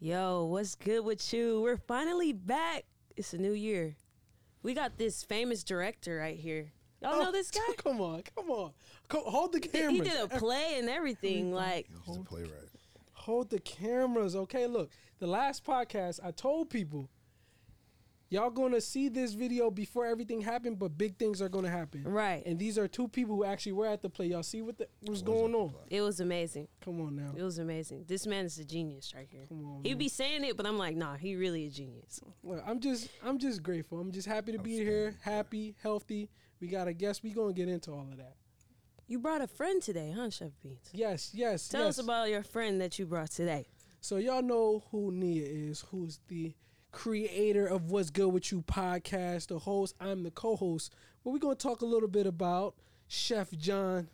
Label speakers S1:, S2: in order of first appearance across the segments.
S1: Yo, what's good with you? We're finally back. It's a new year. We got this famous director right here. Y'all oh, know this guy?
S2: Come on, come on. Co- hold the camera.
S1: He
S2: cameras.
S1: did a play and everything. Like,
S3: He's a playwright.
S2: Hold the cameras. Okay, look. The last podcast, I told people, y'all gonna see this video before everything happened, but big things are gonna happen.
S1: Right.
S2: And these are two people who actually were at the play. Y'all see what the, what's going on?
S1: it was amazing.
S2: Come on now.
S1: It was amazing. This man is a genius right here.
S2: Come on,
S1: He'd
S2: man.
S1: be saying it, but I'm like, nah, he really a genius.
S2: Well, I'm just I'm just grateful. I'm just happy to be here, happy, healthy. We got a guest. We gonna get into all of that.
S1: You brought a friend today, huh, Chef Beanz?
S2: Yes, yes.
S1: Tell
S2: yes.
S1: us about your friend that you brought today.
S2: So y'all know who Nia is, who's the creator of What's Good with You podcast, the host. I'm the co-host. But we're gonna talk a little bit about Chef Jon.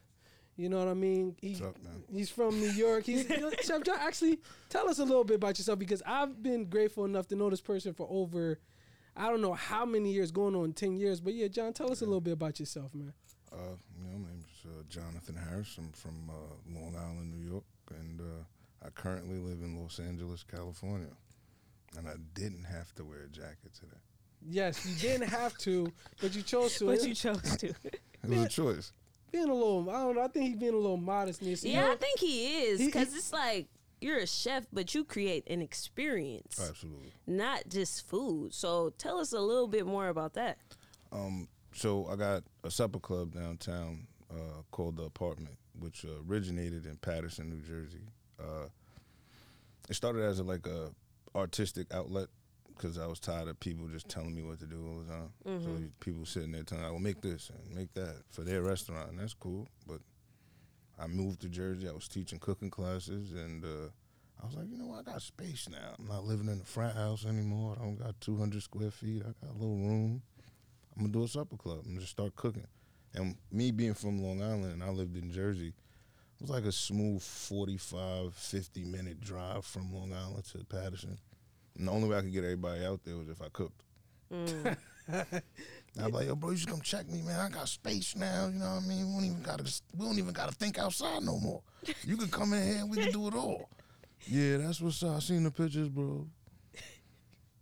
S2: You know what I mean? He-
S3: What's up, man?
S2: He's from New York. He's you know, Chef Jon. Actually, tell us a little bit about yourself because I've been grateful enough to know this person for over, I don't know how many years, going on ten years. But yeah, Jon, tell us a little bit about yourself, man.
S3: Uh, you know, my name's uh, Jonathan Harris. I'm from uh, Long Island, New York, and uh, I currently live in Los Angeles, California. And I didn't have to wear a jacket today.
S2: Yes, you didn't have to, but you chose to.
S1: But you chose to.
S3: It was a choice.
S2: being a little, I don't know. I think he's being a little modest. Nia. So, you
S1: yeah,
S2: know-
S1: I think he is because it's like you're a chef, but you create an experience,
S3: Absolutely.
S1: not just food. So tell us a little bit more about that.
S3: Um, so I got a supper club downtown uh, called The Apartment, which uh, originated in Paterson, New Jersey. Uh, it started as a, like a artistic outlet because I was tired of people just telling me what to do all the time. So people sitting there telling, me, "Well, make this and make that for their restaurant." And that's cool, but I moved to Jersey. I was teaching cooking classes, and uh, I was like, you know what? I got space now. I'm not living in a frat house anymore. I don't got 200 square feet. I got a little room. I'm gonna do a supper club and just start cooking. And me being from Long Island and I lived in Jersey, was like a smooth 45, 50 minute drive from Long Island to Paterson. And the only way I could get everybody out there was if I cooked.
S1: Mm.
S3: I'd be like, yo, bro, you should come check me, man. I got space now. You know what I mean? We don't even gotta we don't even gotta think outside no more. You can come in here and we can do it all. Yeah, that's what's up. I seen the pictures, bro.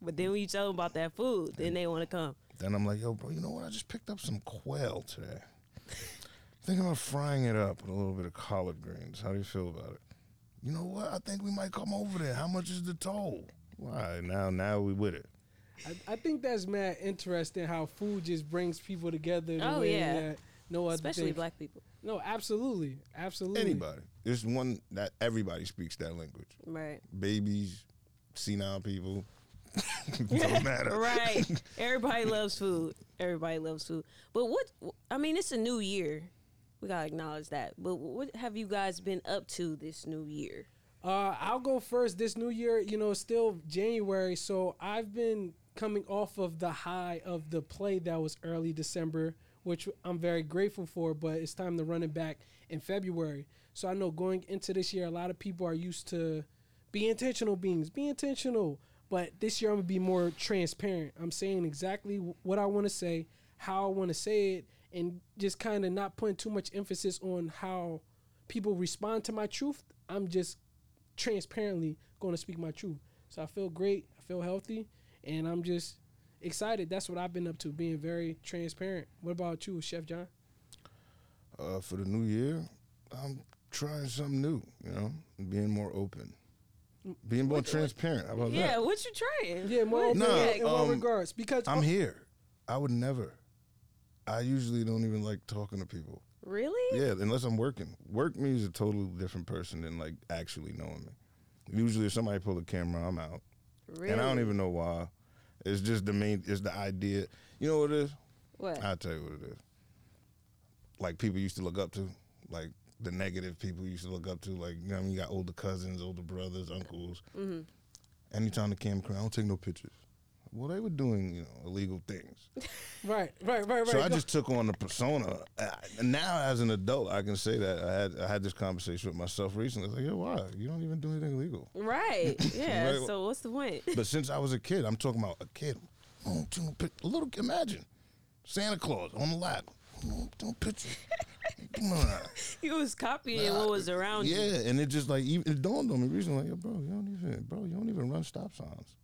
S1: But then when you tell them about that food, then they want to come.
S3: Then I'm like, yo, bro, you know what? I just picked up some quail today. Thinking about frying it up with a little bit of collard greens. How do you feel about it? You know what? I think we might come over there. How much is the toll? Why? Now, now we with it.
S2: I, I think that's mad interesting how food just brings people together. The
S1: Oh,
S2: way
S1: yeah.
S2: that no other
S1: Especially
S2: thing.
S1: black people.
S2: No, absolutely, absolutely.
S3: Anybody. There's one that everybody speaks that language.
S1: Right.
S3: Babies, senile people. Don't matter.
S1: Right. Everybody loves food. Everybody loves food. But what, I mean, it's a new year. We got to acknowledge that. But what have you guys been up to this new year?
S2: Uh, I'll go first. This new year, you know, still January, so I've been coming off of the high of the play that was early December, which I'm very grateful for. But it's time to run it back in February. So I know going into this year, a lot of people are used to be intentional beings, be intentional. But this year, I'm gonna be more transparent. I'm saying exactly what I want to say, how I want to say it, and just kind of not putting too much emphasis on how people respond to my truth. I'm just transparently going to speak my truth. So I feel great. I feel healthy, and I'm just excited. That's what I've been up to, being very transparent. What about you, Chef Jon?
S3: Uh, for the new year, I'm trying something new, you know, being more open. Being more transparent. How about
S1: Yeah,
S3: that?
S1: what you trying?
S2: Yeah, more open
S3: No,
S2: in what
S3: um,
S2: regards? Because
S3: I'm here. I would never. I usually don't even like talking to people.
S1: Really?
S3: Yeah, unless I'm working. Work me is a totally different person than like actually knowing me. Usually, if somebody pull the camera, I'm out,
S1: Really?
S3: and I don't even know why. It's just the main. It's the idea. You know what it is?
S1: What?
S3: I'll tell you what it is. Like people used to look up to, like the negative people used to look up to. Like you know, what I mean, you got older cousins, older brothers, uncles.
S1: Mm-hmm.
S3: Anytime the camera, I don't take no pictures. Well, they were doing you know illegal things.
S2: right, right, right, right.
S3: So I just took on the persona. Now, as an adult, I can say that I had I had this conversation with myself recently. It's like, yo, why? You don't even do anything illegal.
S1: Right. Yeah.
S3: Right.
S1: So what's the point?
S3: But since I was a kid, I'm talking about a kid. I don't do a little. Imagine Santa Claus on the lap. I don't do no. Come on.
S1: You was copying what was around you.
S3: Yeah, and it just like even it dawned on me recently, like, yo, bro, you don't even, bro, you don't even run stop signs.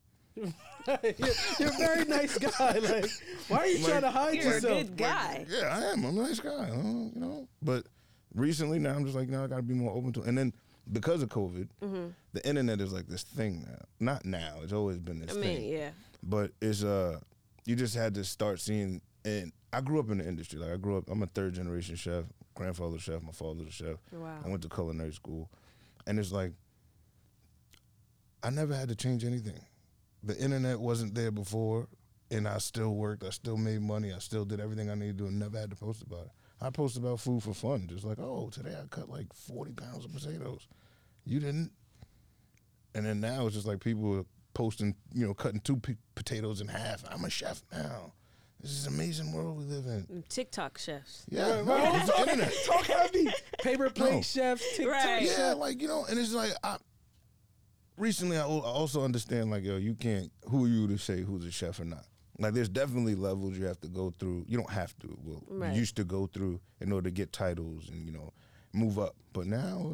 S2: you're, you're a very nice guy. Like, why are you trying to hide
S1: You're a
S2: yourself?
S1: good guy.
S3: Yeah, I am. I'm a nice guy, you know. But recently, now I'm just like, now I got to be more open to. It. And then because of COVID,
S1: Mm-hmm.
S3: the internet is like this thing now. Not now. It's always been this
S1: I
S3: thing.
S1: yeah.
S3: But it's uh, you just had to start seeing. And I grew up in the industry. Like I grew up. I'm a third generation chef. Grandfather chef. My father's a chef.
S1: Wow.
S3: I went to culinary school, and it's like I never had to change anything. The internet wasn't there before, and I still worked. I still made money. I still did everything I needed to do, and never had to post about it. I post about food for fun, just like, oh, today I cut like forty pounds of potatoes. You didn't. And then now it's just like people are posting, you know, cutting two p- potatoes in half. I'm a chef now. This is an amazing world we live in.
S1: Mm, TikTok chefs.
S3: Yeah, no, it's the internet.
S2: Talk heavy. Paper plate
S3: No.
S2: chefs, TikTok
S1: Right.
S3: Yeah, like you know, and it's like I recently I I also understand like yo, you can't. Who are you to say who's a chef or not? Like there's definitely levels you have to go through. You don't have to. Well,
S1: Right.
S3: you used to go through in order to get titles and you know move up. But now,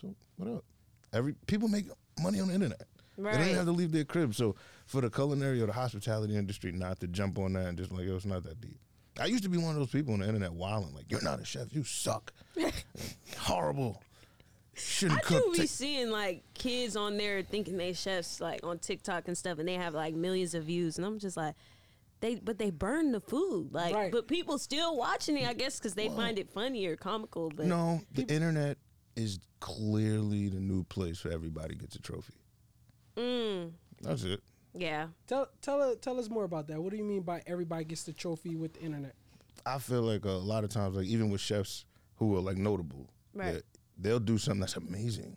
S3: so what up? Every people make money on the internet. They don't even have to leave their crib. So for the culinary or the hospitality industry not to jump on that and just like yo, it's not that deep. I used to be one of those people on the internet wilding like you're not a chef, you suck, horrible. Shouldn't
S1: I
S3: cook.
S1: do be seeing like kids on there thinking they chefs like on TikTok and stuff, and they have like millions of views, and I'm just like, they but they burn the food, like,
S2: Right.
S1: but people still watching it, I guess, because they find it funny or comical. But
S3: No, the internet is clearly the new place for everybody gets a trophy.
S1: mm,
S3: That's it.
S1: yeah,
S2: Tell tell tell us more about that. What do you mean by everybody gets the trophy with the internet?
S3: I feel like a lot of times, like even with chefs who are like notable,
S1: Right.
S3: That they'll do something that's amazing,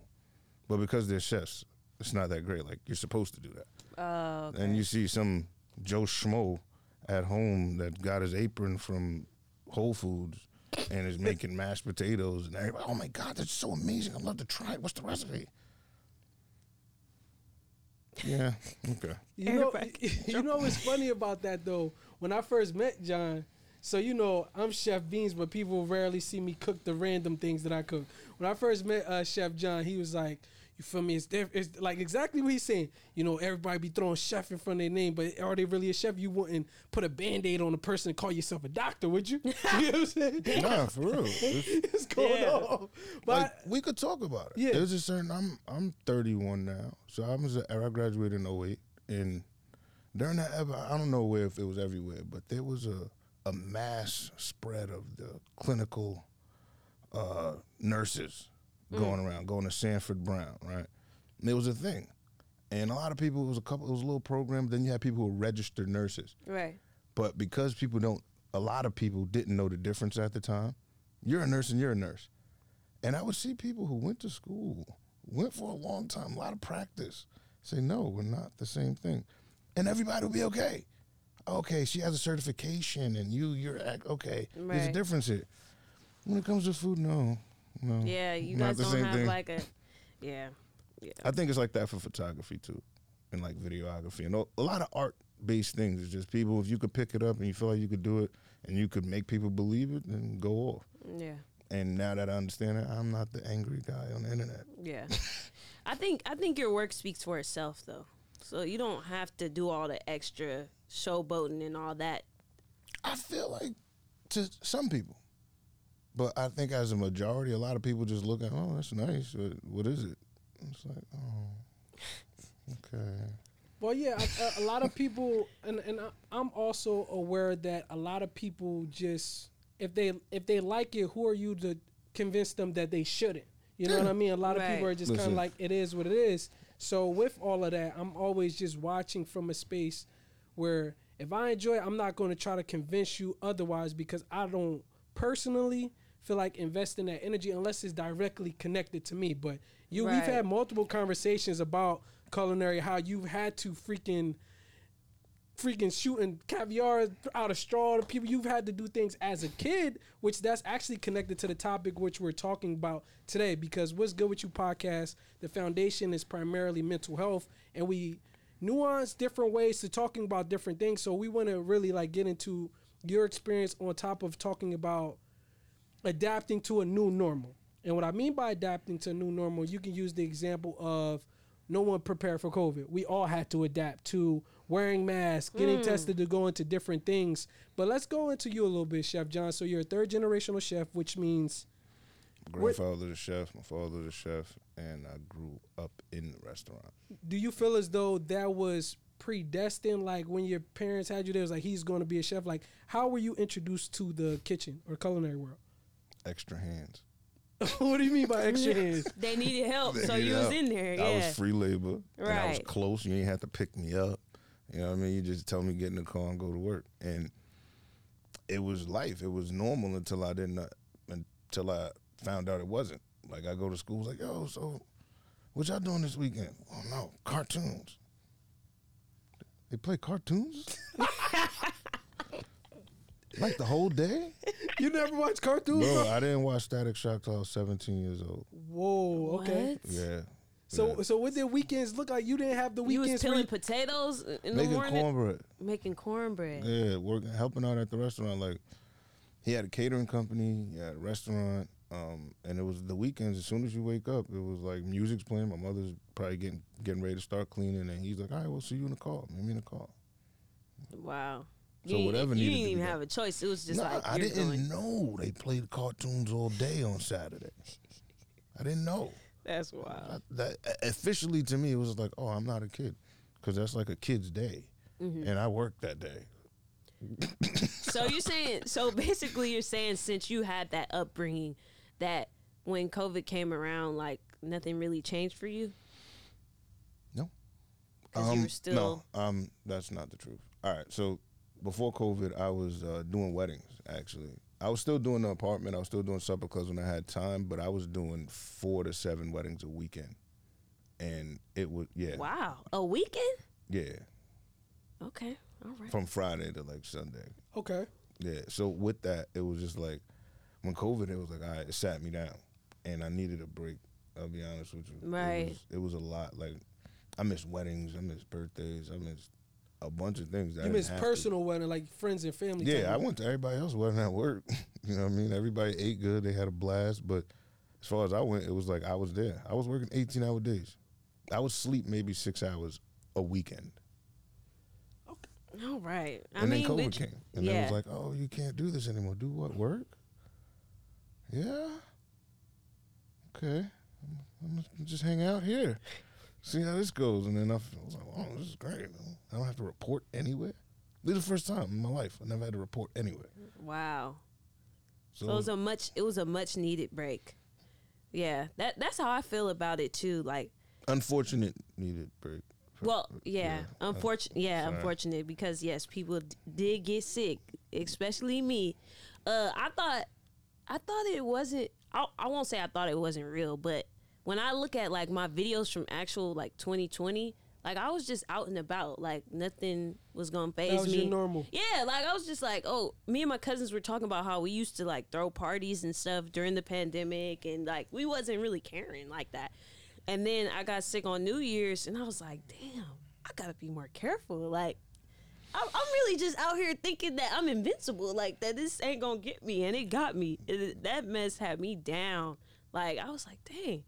S3: but because they're chefs, it's not that great. Like you're supposed to do that,
S1: uh,
S3: and you see some Joe Schmo at home that got his apron from Whole Foods and is making mashed potatoes, and everybody, oh my god, that's so amazing! I'd love to try it. What's the recipe? Yeah. Okay.
S2: You know, you know what's funny about that though? When I first met Jon, so you know I'm Chef Beanz, but people rarely see me cook the random things that I cook. When I first met uh, Chef Jon, he was like, "You feel me? It's, diff- it's like exactly what he's saying. You know, everybody be throwing chef in front of their name, but are they really a chef? You wouldn't put a band-aid on a person and call yourself a doctor, would you? you know what I'm saying?
S3: Nah, for real. It's-
S2: What's going
S1: Yeah.
S2: on? But
S3: like we could talk about it.
S2: Yeah.
S3: There's a certain I'm I'm 31 now, so I was a, I graduated in 08, and during that ever I don't know where if it was everywhere, but there was a a mass spread of the clinical uh, nurses going around, going to Sanford Brown, right? And it was a thing, and a lot of people it was a couple it was a little program. Then you had people who were registered nurses,
S1: right,
S3: but because people don't, a lot of people didn't know the difference at the time. You're a nurse and you're a nurse. And I would see people who went to school, went for a long time, a lot of practice, say, no, we're not the same thing. And everybody would be okay. Okay, she has a certification and you, you're, okay, there's a difference here. When it comes to food, no. no
S1: yeah. You guys don't have
S3: thing.
S1: like a, yeah, yeah.
S3: I think it's like that for photography too, and like videography and a a lot of art based things. It's just people if you could pick it up and you feel like you could do it and you could make people believe it, then go off.
S1: Yeah.
S3: And now that I understand it, I'm not the angry guy on the internet.
S1: Yeah. I think I think your work speaks for itself though. So you don't have to do all the extra showboating and all that.
S3: I feel like to some people, but I think as a majority, a lot of people just look at, oh, that's nice. What, what is it? It's like, oh, okay.
S2: Well, yeah, a, a lot of people, and and I- I'm also aware that a lot of people just if they if they like it, who are you to convince them that they shouldn't? You know what I mean? A lot of people are just kind of like it is what it is. So with all of that, I'm always just watching from a space where if I enjoy it, I'm not going to try to convince you otherwise because I don't personally feel like investing that energy unless it's directly connected to me. But you, we've had multiple conversations about culinary, how you've had to freaking freaking shooting caviar out of straw to people. You've had to do things as a kid, which that's actually connected to the topic which we're talking about today. Because what's good with you podcast, the foundation is primarily mental health, and we nuance different ways to talking about different things. So we want to really like get into your experience on top of talking about adapting to a new normal. And what I mean by adapting to a new normal, you can use the example of no one prepared for COVID. We all had to adapt to wearing masks, getting hmm. tested to go into different things. But let's go into you a little bit, Chef Jon. So you're a third generational chef, which means
S3: My grandfather's a chef, my father's a chef, and I grew up in the restaurant.
S2: do you feel as though that was predestined? Like when your parents had you there, it was like he's going to be a chef. Like how were you introduced to the kitchen or culinary world?
S3: Extra hands.
S2: what do you mean by extra hands?
S1: They needed help, so
S3: You
S1: you
S3: know,
S1: was in there.
S3: I was free labor. And I was
S1: Right.
S3: close. You ain't have to pick me up. You know what I mean? You just tell me get in the car and go to work. And it was life. It was normal until I didn't uh, until I found out it wasn't. Like I go to school, like, yo, so what y'all doing this weekend? Oh no, cartoons. They play cartoons? like the whole day?
S2: You never watched cartoons?
S3: Bro,
S2: bro?
S3: I didn't watch Static Shock till I was 17 years old.
S2: Whoa, okay.
S1: What?
S3: Yeah.
S2: So
S3: yeah.
S2: so what did weekends look like? You didn't have the
S1: You was
S2: weekends where
S1: peeling
S2: you-
S1: potatoes in the
S3: making
S1: morning,
S3: cornbread.
S1: making cornbread.
S3: Yeah, working, helping out at the restaurant. Like, he had a catering company, he had a restaurant, um, and it was the weekends. As soon as you wake up, it was like music's playing. My mother's probably getting getting ready to start cleaning, and he's like, "All right, we'll see you in the car. Meet me in the car."
S1: Wow.
S3: So
S1: you,
S3: whatever
S1: you didn't even have a choice. It was just
S3: Nah,
S1: like
S3: I didn't
S1: going.
S3: know they played cartoons all day on Saturday. I didn't know.
S1: That's wild.
S3: That officially to me, it was like, "Oh, I'm not a kid," because that's like a kid's day,
S1: Mm-hmm.
S3: and I worked that day.
S1: So you're saying, so basically, you're saying since you had that upbringing, that when COVID came around, like nothing really changed for you.
S3: No.
S1: 'Cause you were still-
S3: no, um, that's not the truth. All right, so before COVID, I was uh, doing weddings. Actually, I was still doing the apartment. I was still doing supper clubs when I had time, but I was doing four to seven weddings a weekend, and it was yeah,
S1: Wow, a weekend?
S3: yeah,
S1: Okay, all right.
S3: from Friday to like Sunday.
S2: Okay.
S3: Yeah. So with that, it was just like when COVID, it was like, all right, it sat me down, and I needed a break. I'll be honest with you.
S1: Right.
S3: It was, it was a lot. Like I missed weddings, I missed birthdays, I missed a bunch of things. I
S2: You
S3: didn't
S2: miss
S3: to.
S2: personal wedding, like friends and family.
S3: Yeah,
S2: time.
S3: I went to everybody else wedding at work. you know what I mean? Everybody ate good. They had a blast. But as far as I went, it was like I was there. I was working 18 hour days. I would sleep maybe six hours a weekend. Okay.
S1: All right. I
S3: and
S1: mean,
S3: then COVID came. And
S1: yeah.
S3: it was like, oh, you can't do this anymore. Do what? Work? Yeah. Okay. I'm, I'm just- just hang out here. See how this goes. And then I was like, oh, this is great. I don't have to report anywhere. This is the first time in my life I never had to report anywhere.
S1: wow.
S3: So,
S1: So it was a much it was a much needed break. Yeah, that that's how I feel about it too. Like,
S3: unfortunate needed break.
S1: well, yeah,
S3: yeah.
S1: unfortunate, yeah,
S3: Sorry.
S1: unfortunate because yes, people d- did get sick, especially me. Uh, I thought, I thought it wasn't. I, I won't say I thought it wasn't real, but when I look at like my videos from actual like 2020, like I was just out and about, like nothing was gonna phase
S2: was
S1: me.
S2: your normal.
S1: Yeah, like I was just like, oh, me and my cousins were talking about how we used to like throw parties and stuff during the pandemic, and like we wasn't really caring like that. And then I got sick on New Year's, and I was like, damn, I gotta be more careful. Like, I- I'm really just out here thinking that I'm invincible, like that this ain't gonna get me, and it got me. It- that mess had me down. Like I was like, dang.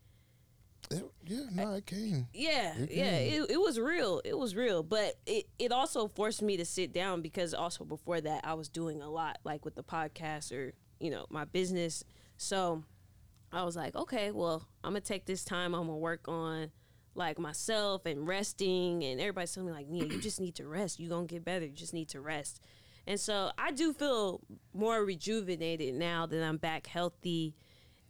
S3: It, yeah, no, it came.
S1: Yeah,
S3: It
S1: yeah, it, it was real. It was real, but it, it also forced me to sit down because also before that I was doing a lot like with the podcast or you know my business. So I was like, okay, well I'm gonna take this time. I'm gonna work on like myself and resting. And everybody's telling me like, Nia, you just need to rest. You gonna get better. You just need to rest. And so I do feel more rejuvenated now that I'm back healthy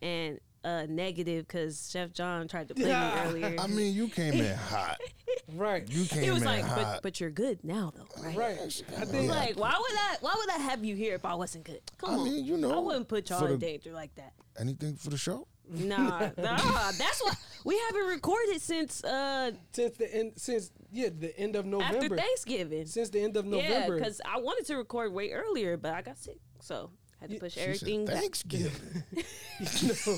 S1: and uh negative because Chef Jon tried to play me earlier.
S3: I mean, you came in hot.
S2: Right.
S3: You came
S1: He was
S3: in
S1: like,
S3: hot.
S1: but, but you're good now, though, right?
S2: Right. I
S1: He's
S2: think
S1: like, why would I? Why would I have you here if I wasn't good? Come
S3: I
S1: on,
S3: mean, you know,
S1: I wouldn't put y'all in danger like that.
S3: Anything for the show?
S1: Nah, nah. That's why we haven't recorded since uh
S2: since the end, since yeah, the end of November
S1: after
S2: November.
S1: Thanksgiving.
S2: Since the end of
S1: Yeah,
S2: November.
S1: because I wanted to record way earlier, but I got sick, so had to push
S3: She
S1: everything.
S3: said. Thanksgiving.
S2: you know,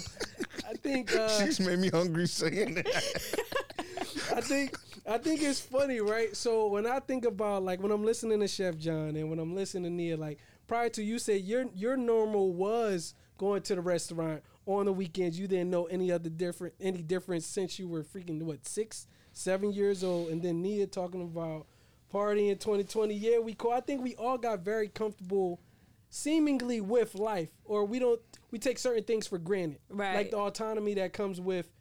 S2: I think uh,
S3: She's made me hungry saying that.
S2: I think I think it's funny, right? So when I think about like when I'm listening to Chef Jon and when I'm listening to Nia, like prior to you say your your normal was going to the restaurant on the weekends. You didn't know any other different any difference since you were freaking what six, seven years old, and then Nia talking about partying in 2020. Yeah, we cool. I think we all got very comfortable, seemingly with life, or we don't. We take certain things for granted,
S1: Right.
S2: Like the autonomy that comes with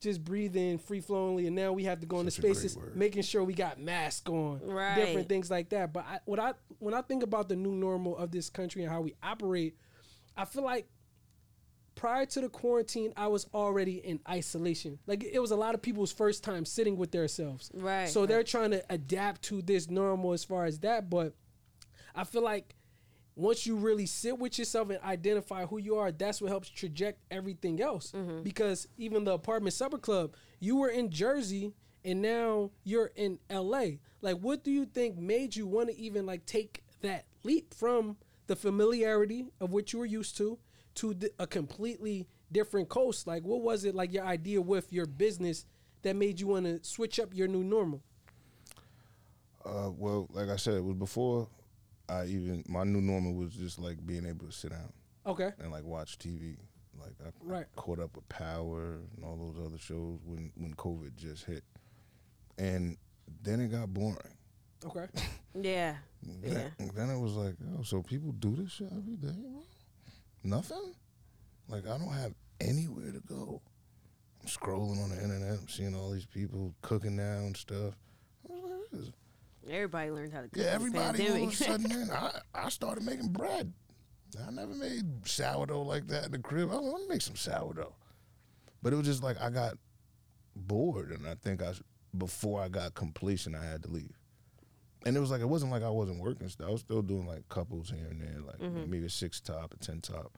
S2: just breathing free flowingly, and now we have to go into
S3: Such a great
S2: spaces, making sure we got masks on,
S1: Right.
S2: different things like that. But I, what I when I think about the new normal of this country and how we operate, I feel like prior to the quarantine, I was already in isolation. Like it was a lot of people's first time sitting with themselves.
S1: Right,
S2: So they're trying to adapt to this normal as far as that. But I feel like once you really sit with yourself and identify who you are, that's what helps traject everything else.
S1: Mm-hmm.
S2: Because even the apartment supper club, you were in Jersey and now you're in LA. Like what do you think made you want to even like take that leap from the familiarity of what you were used to to the, a completely different coast? Like what was it like your idea with your business that made you want to switch up your new normal?
S3: Uh, well, like I said, it was before I even my new normal was just like being able to sit down
S2: Okay.
S3: and like watch TV. Like I, I caught up with Power and all those other shows when when COVID just hit, and then it got boring.
S2: Okay.
S1: Yeah.
S3: Then, then it was like, oh, so people do this shit every day, bro? Nothing? Like I don't have anywhere to go. I'm scrolling on the internet, I'm seeing all these people cooking now and stuff. I was like, this is-
S1: Everybody learned how to cook.
S3: Yeah, everybody all of a sudden, man, I, I started making bread. I never made sourdough like that in the crib. I want to make some sourdough. But it was just like I got bored, and I think I, before I got completion, I had to leave. And it was like it wasn't like I wasn't working. Still, I was still doing like couples here and there, like mm-hmm. maybe a six top, a ten top.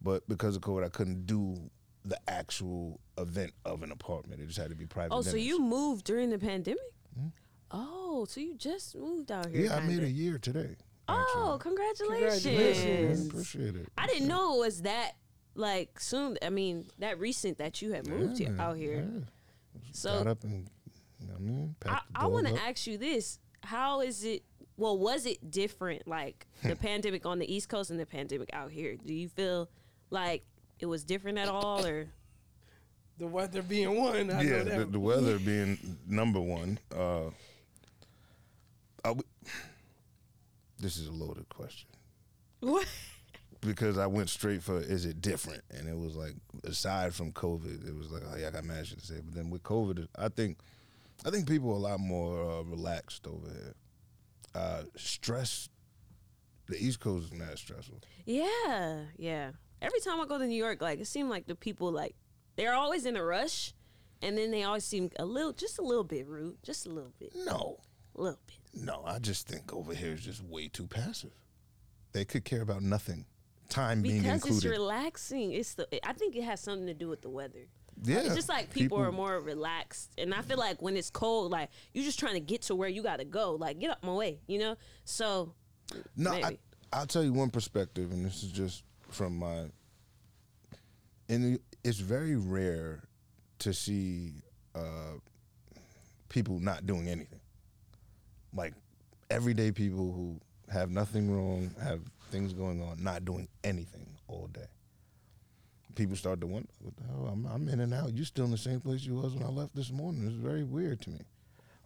S3: But because of COVID, I couldn't do the actual event of an apartment. It just had to be private.
S1: oh, so you moved during the pandemic? Hmm? Oh, so you just moved out here?
S3: Yeah, I made
S1: kinda.
S3: a year today.
S1: Oh,
S3: actually.
S1: congratulations!
S2: Congratulations.
S3: Man, appreciate it.
S1: I didn't know it was that like soon. I mean, that recent that you had moved here, out here.
S3: yeah.
S1: So
S3: Got up and, you know I mean?
S1: I,
S3: packed the
S1: I want to ask you this: How is it? Well, was it different, like the pandemic on the East Coast and the pandemic out here? Do you feel like it was different at all, or
S2: The weather being one, I
S3: yeah,
S2: know that.
S3: the, the weather being number one. Uh, I w- this is a loaded question
S1: what?
S3: because I went straight for is it different, and it was like aside from COVID, it was like oh yeah, I got mad shit to say. But then with COVID, I think I think people are a lot more uh, relaxed over here. Uh, stress. The East Coast is not stressful.
S1: Yeah, yeah. Every time I go to New York, like it seemed like the people like they're always in a rush, and then they always seem a little, just a little bit rude, just a little bit,
S3: No,
S1: a little bit.
S3: No, I just think over here is just way too passive. They could care about nothing. Time being included.
S1: Because it's relaxing. It's the. I think it has something to do with the weather.
S3: yeah,
S1: It's just like people, are more relaxed, and I feel like when it's cold, like you're just trying to get to where you got to go. Like get up my way, you know. So
S3: No, I, I'll tell you one perspective, and this is just from my. And it's very rare to see uh, people not doing anything. Like everyday people who have nothing wrong, have things going on, not doing anything all day. People start to wonder, what the hell? I'm, I'm in and out. You're still in the same place you was when I left this morning. It's very weird to me.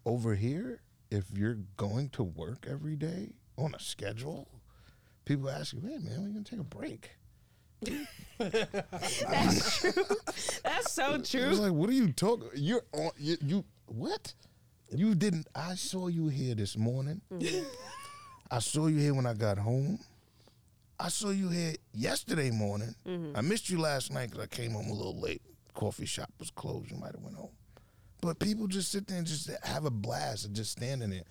S3: Over here, if you're going to work every day on a schedule, people ask you, "Hey, man, you gonna take a break?"
S1: that's true. That's so
S3: It's
S1: true.
S3: like, what are you talking? You're on. You, you what? You didn't. I saw you here this morning. Mm-hmm. I saw you here when I got home. I saw you here yesterday morning. Mm-hmm. I missed you last night because I came home a little late. Coffee shop was closed. You might have went home. But people just sit there and just have a blast and just standing there.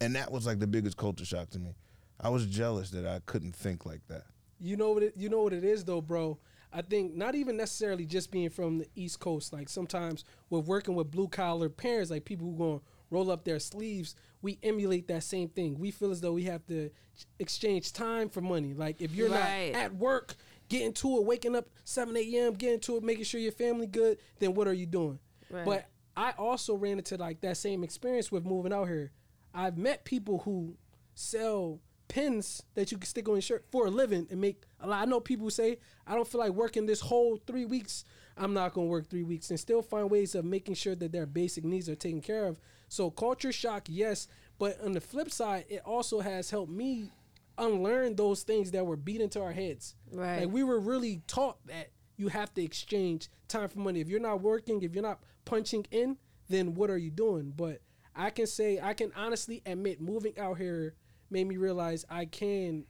S3: And that was like the biggest culture shock to me. I was jealous that I couldn't think like that.
S2: You know what it, you know what it is though, bro. I think not even necessarily just being from the East Coast. Like sometimes we're working with blue collar parents, like people who going to roll up their sleeves. We emulate that same thing. We feel as though we have to exchange time for money. Like if you're
S1: Right.
S2: not at work, getting to it, waking up seven a.m., getting to it, making sure your family good, then what are you doing?
S1: Right.
S2: But I also ran into like that same experience with moving out here. I've met people who sell pins that you can stick on your shirt for a living and make a lot. I know people say I don't feel like working this whole three weeks. I'm not gonna work three weeks and still find ways of making sure that their basic needs are taken care of. So culture shock, yes, but on the flip side, it also has helped me unlearn those things that were beat into our heads.
S1: Right.
S2: Like we were really taught that you have to exchange time for money. If you're not working, if you're not punching in, then what are you doing? But I can say I can honestly admit moving out here made me realize I can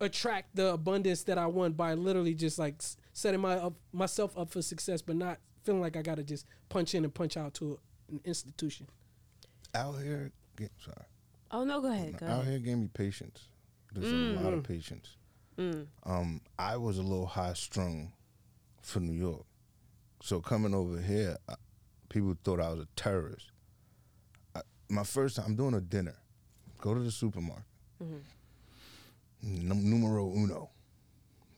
S2: attract the abundance that I want by literally just like setting my up, myself up for success, but not feeling like I gotta just punch in and punch out to an institution.
S3: Out here, get, sorry.
S1: Oh no, go ahead. Go
S3: Out
S1: ahead.
S3: here gave me patience. There's a lot of mm. patience. Mm. Um, I was a little high strung for New York, so coming over here, I, people thought I was a terrorist. I, my first time, I'm doing a dinner. Go to the supermarket. Mm-hmm. Num- numero uno.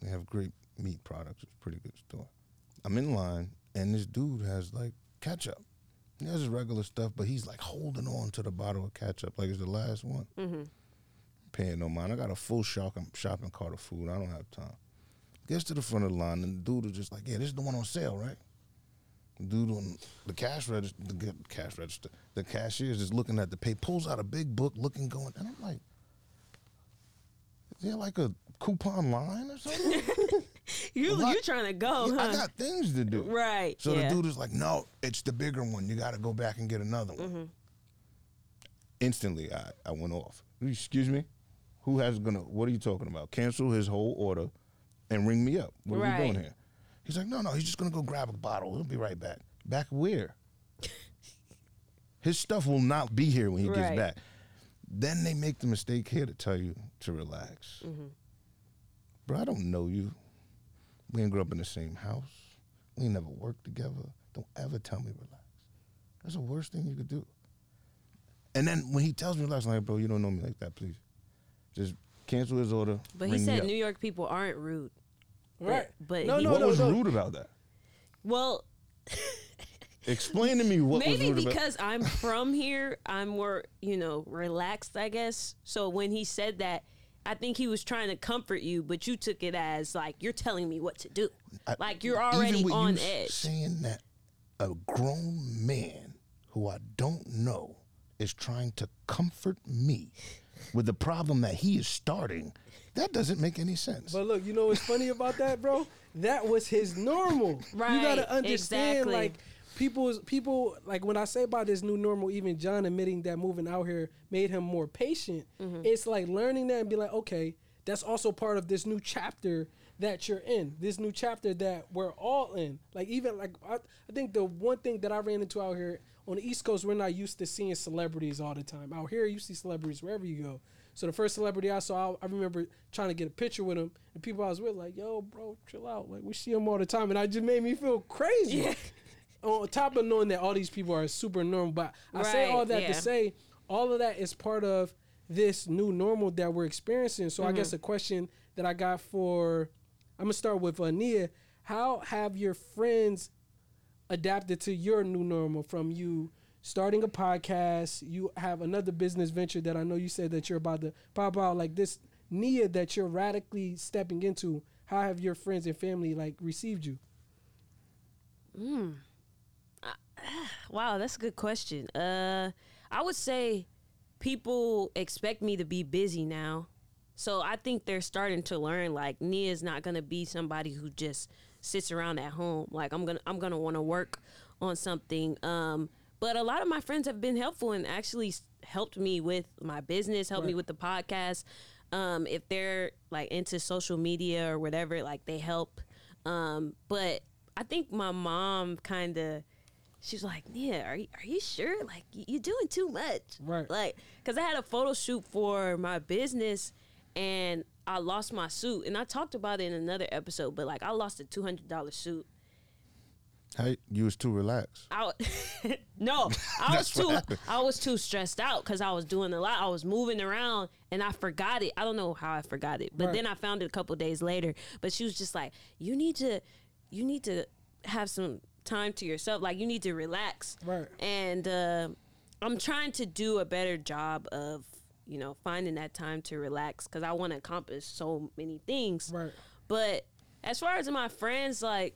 S3: They have great meat products. It's a pretty good store. I'm in line, and this dude has like ketchup. He has his regular stuff, but he's like holding on to the bottle of ketchup like it's the last one. Mm-hmm. Paying no mind. I got a full shopping um, shopping cart of food. I don't have time. Gets to the front of the line, and the dude is just like, "Yeah, this is the one on sale, right?" Dude on the cash register, the cash register, the cashier is just looking at the pay, pulls out a big book, looking, going, and I'm like, "Is there like a coupon line or something?"
S1: You
S3: What?
S1: you trying to go?
S3: Yeah,
S1: huh?
S3: I got things to do.
S1: Right.
S3: So
S1: yeah.
S3: the dude is like, no, it's the bigger one. You got to go back and get another one.
S1: Mm-hmm.
S3: Instantly, I, I went off. Excuse me? Who has gonna, what are you talking about? Cancel his whole order and ring me up. What are we doing here? He's like, no, no, he's just gonna go grab a bottle. He'll be right back. Back where? his stuff will not be here when he gets back. Then they make the mistake here to tell you to relax.
S1: Mm-hmm.
S3: Bro, I don't know you. We ain't grew up in the same house. We ain't never worked together. Don't ever tell me relax. That's the worst thing you could do. And then when he tells me relax, I'm like, bro, you don't know me like that, please. Just cancel his order.
S1: But he said. New York people aren't rude.
S2: Right.
S1: but
S2: no,
S1: he-
S2: no,
S3: what was rude about that?
S1: Well,
S3: Explain to me what
S1: maybe
S3: was rude
S1: because I'm from here, I'm more you know relaxed, I guess. So when he said that, I think he was trying to comfort you, but you took it as like you're telling me what to do.
S3: I-
S1: like you're
S3: even
S1: already
S3: with
S1: on
S3: s-
S1: edge.
S3: Saying that a grown man who I don't know is trying to comfort me with the problem that he is starting, that doesn't make any sense.
S2: But look, you know what's funny about that, bro? That was his normal.
S1: Right.
S2: You gotta understand,
S1: exactly.
S2: like people's people like when I say about this new normal, even Jon admitting that moving out here made him more patient.
S1: Mm-hmm.
S2: It's like learning that and be like, okay, that's also part of this new chapter that you're in. This new chapter that we're all in. Like even like I, I think the one thing that I ran into out here on the East Coast, we're not used to seeing celebrities all the time. Out here, you see celebrities wherever you go. So the first celebrity I saw, I, I remember trying to get a picture with him, and people I was with like, "Yo, bro, chill out. Like we see him all the time," and I just made me feel crazy. Yeah. On top of knowing that all these people are super normal, but I say all that
S1: yeah.
S2: to say all of that is part of this new normal that we're experiencing. So I guess
S1: Mm-hmm.
S2: a question that I got for, I'm gonna start with uh, Nia. How have your friends adapted to your new normal from you starting a podcast you have another business venture that i know you said that you're about to pop out like this nia that you're radically stepping into how have your friends and family like received you
S1: Wow, that's a good question. Uh, I would say people expect me to be busy now. So I think they're starting to learn like Nia's not gonna be somebody who just sits around at home. Like I'm gonna I'm gonna want to work on something. Um, but a lot of my friends have been helpful and actually helped me with my business, helped me with the podcast. Um, if they're like into social media or whatever, like they help. Um, but I think my mom kind of she's like, "Yeah, are you, are you sure? Like, you're doing too much,
S2: Right.
S1: Like, cause I had a photo shoot for my business, and I lost my suit, and I talked about it in another episode. But like, I lost a two hundred dollar suit.
S3: How you was too relaxed.
S1: I w- no, I was too. I was too stressed out because I was doing a lot. I was moving around and I forgot it. I don't know how I forgot it, but
S2: Right.
S1: then I found it a couple days later. But she was just like, "You need to, you need to have some time to yourself. Like you need to relax."
S2: Right.
S1: And uh, I'm trying to do a better job of you know, finding that time to relax because I want to accomplish so many things.
S2: Right.
S1: But as far as my friends, like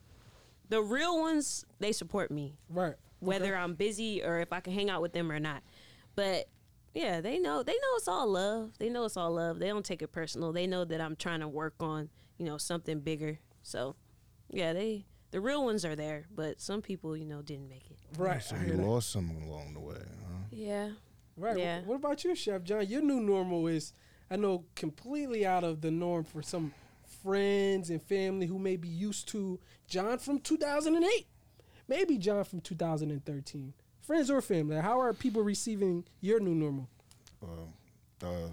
S1: the real ones, they support me
S2: Right.
S1: whether I'm busy or if I can hang out with them or not. But yeah, they know they know it's all love. They know it's all love. They don't take it personal. They know that I'm trying to work on, you know, something bigger. So, yeah, they the real ones are there, but some people, you know, didn't make it.
S2: Right.
S3: So you
S2: hear that.
S3: lost some along the way, huh?
S1: Yeah.
S2: Right.
S1: Yeah.
S2: What about you, Chef Jon? Your new normal is, I know, completely out of the norm for some friends and family who may be used to Jon from 2008, maybe Jon from 2013. Friends or family, how are people receiving your new normal?
S3: Uh, uh,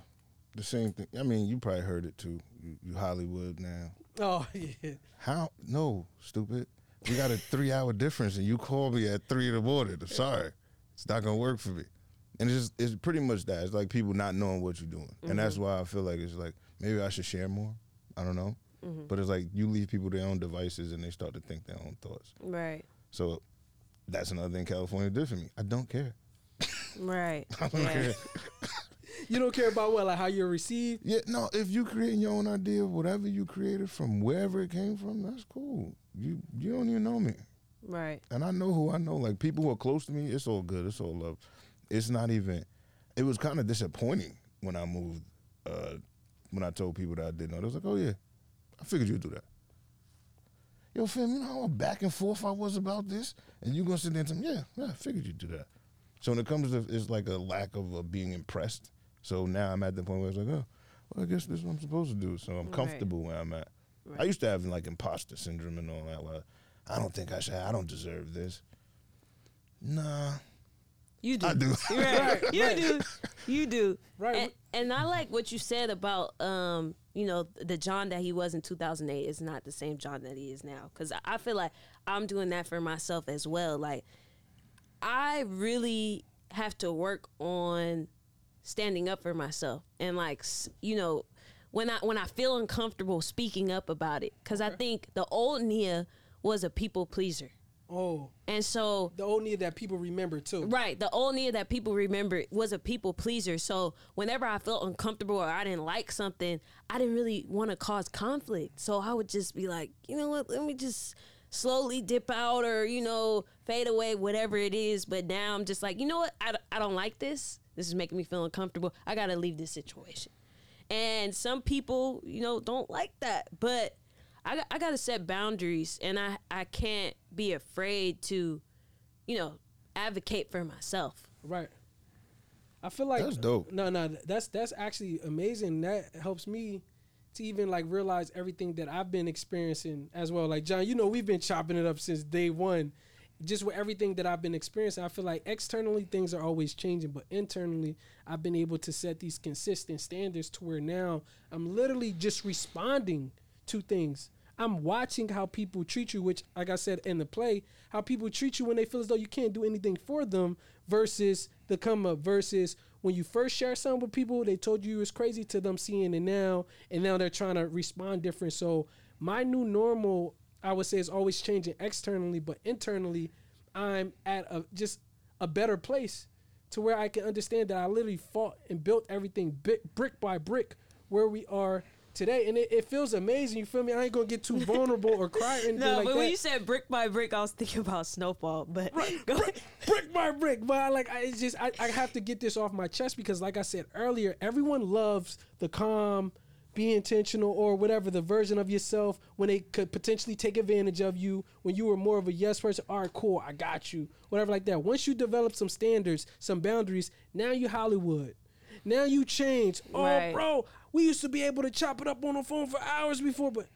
S3: the same thing. I mean, you probably heard it too. You, you Hollywood now.
S2: Oh yeah,
S3: How? No, stupid. We got a three hour difference, and you call me at three in the morning. I'm sorry, it's not gonna work for me. And it's just, it's pretty much that. It's like people not knowing what you're doing, and that's why I feel like it's like maybe I should share more. I don't know, but it's like you leave people their own devices, and they start to think their own thoughts.
S1: Right.
S3: So that's another thing California did for me. I don't care.
S1: Right.
S3: I don't
S1: Yeah.
S3: care.
S2: you don't care about what, like how you're received.
S3: Yeah, no. If you creating your own idea of whatever you created from wherever it came from, that's cool. You you don't even know me.
S1: Right.
S3: and I know who I know. Like people who are close to me, it's all good. It's all love. It's not even. It was kind of disappointing when I moved. Uh, when I told people that I didn't know, they was like, "Oh yeah, I figured you'd do that." Yo, fam, you know how back and forth I was about this, and you're gonna sit there and tell me, "Yeah, yeah, I figured you'd do that." So when it comes to, it's like a lack of uh, being impressed. So now I'm at the point where it's like, "Oh, well, I guess this is what I'm supposed to do." So I'm
S1: Right.
S3: comfortable where I'm at. I used to have like imposter syndrome and all that. Like, I don't think I should. I don't deserve this. Nah,
S1: You do.
S3: I do.
S1: Right. you
S2: right.
S1: do. You do.
S2: Right.
S1: And, and I like what you said about um, you know, the Jon that he was in 2008 is not the same Jon that he is now cuz I feel like I'm doing that for myself as well. Like I really have to work on standing up for myself and like you know when I when I feel uncomfortable speaking up about it cuz I think the old Nia was a people pleaser.
S2: Oh,
S1: And so
S2: the old Nia that people remember too.
S1: Right. The old Nia that people remember was a people pleaser. So whenever I felt uncomfortable or I didn't like something, I didn't really want to cause conflict. So I would just be like, you know what, let me just slowly dip out or, you know, fade away, whatever it is. But now I'm just like, you know what, I, I don't like this. This is making me feel uncomfortable. I got to leave this situation. And some people, you know, don't like that. But I, got- I got to set boundaries and I, I can't be afraid to, you know, advocate for myself.
S2: Right. I feel like
S3: That's dope.
S2: No, no, that's that's actually amazing. That helps me to even like realize everything that I've been experiencing as well. Like Jon, you know, we've been chopping it up since day one. Just with everything that I've been experiencing, I feel like externally things are always changing, but internally I've been able to set these consistent standards to where now I'm literally just responding to things. I'm watching how people treat you, which, like I said in the play, how people treat you when they feel as though you can't do anything for them versus the come up, versus when you first share something with people, they told you it was crazy to them seeing it now, and now they're trying to respond different. So, my new normal, I would say, is always changing externally, but internally, I'm at a just a better place to where I can understand that I literally fought and built everything brick, brick by brick where we are today, and it, it feels amazing. You feel me? I ain't gonna get too vulnerable or cry anything
S1: No,
S2: like
S1: but
S2: that.
S1: when you said brick by brick, I was thinking about Snowfall. But go ahead.
S2: brick by brick, but I, like I it's just I, I have to get this off my chest because, like I said earlier, everyone loves the calm, be intentional, or whatever the version of yourself when they could potentially take advantage of you when you were more of a yes person. All right, cool, I got you, whatever like that. Once you develop some standards, some boundaries, now you Hollywood. Now you change. Oh,
S1: Right.
S2: bro, we used to be able to chop it up on the phone for hours before, but.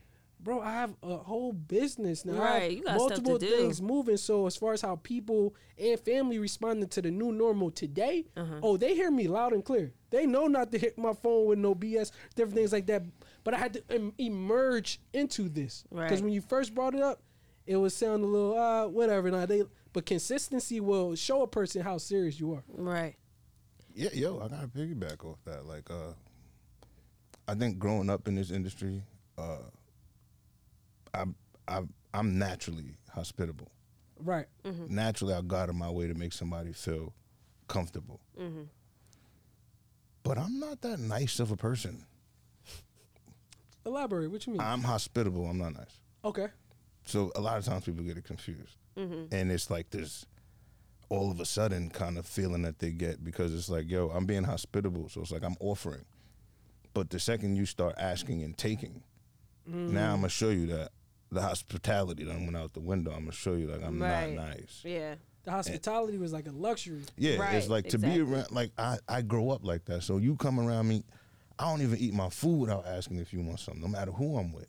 S2: Bro, I have a whole business now.
S1: Right, you got stuff to
S2: multiple
S1: do.
S2: things moving. So as far as how people and family responding to the new normal today,
S1: Uh-huh.
S2: oh, they hear me loud and clear. They know not to hit my phone with no BS, different things like that. But I had to em- emerge into this because
S1: Right.
S2: when you first brought it up, it would sound a little uh whatever. Now they, but consistency will show a person how serious you are.
S1: right.
S3: Yeah, yo, I gotta piggyback off that. Like, uh, I think growing up in this industry, uh, I'm I'm I'm naturally hospitable.
S2: Right. Mm-hmm.
S3: Naturally, I go out of my way to make somebody feel comfortable. Mm-hmm. but I'm not that nice of a person.
S2: Elaborate. What you mean?
S3: I'm hospitable. I'm not nice.
S2: okay.
S3: So a lot of times people get it confused, mm-hmm. and it's like this all of a sudden kind of feeling that they get because it's like, yo, I'm being hospitable, so it's like I'm offering, but the second you start asking and taking, now I'm gonna show you that the hospitality that went out the window. I'm gonna show you like I'm
S1: Right.
S3: not nice.
S1: Yeah.
S2: The hospitality was like a luxury.
S3: Yeah,
S1: Right,
S3: it's like to
S1: exactly.
S3: be around. Like I, I grow up like that. So you come around me, I don't even eat my food without asking if you want something, no matter who I'm with.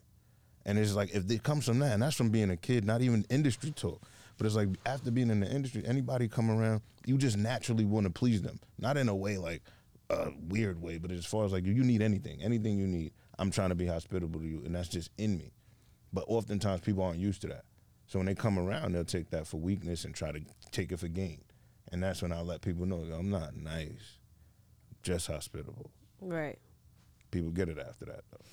S3: And it's like if it comes from that, and that's from being a kid, not even industry talk. But it's like after being in the industry, anybody come around, you just naturally want to please them, not in a way like a weird way, but as far as like you need anything, anything you need, I'm trying to be hospitable to you, and that's just in me. But oftentimes people aren't used to that. So when they come around, they'll take that for weakness and try to take it for gain. And that's when I let people know I'm not nice, just hospitable.
S1: Right.
S3: People get it after that though.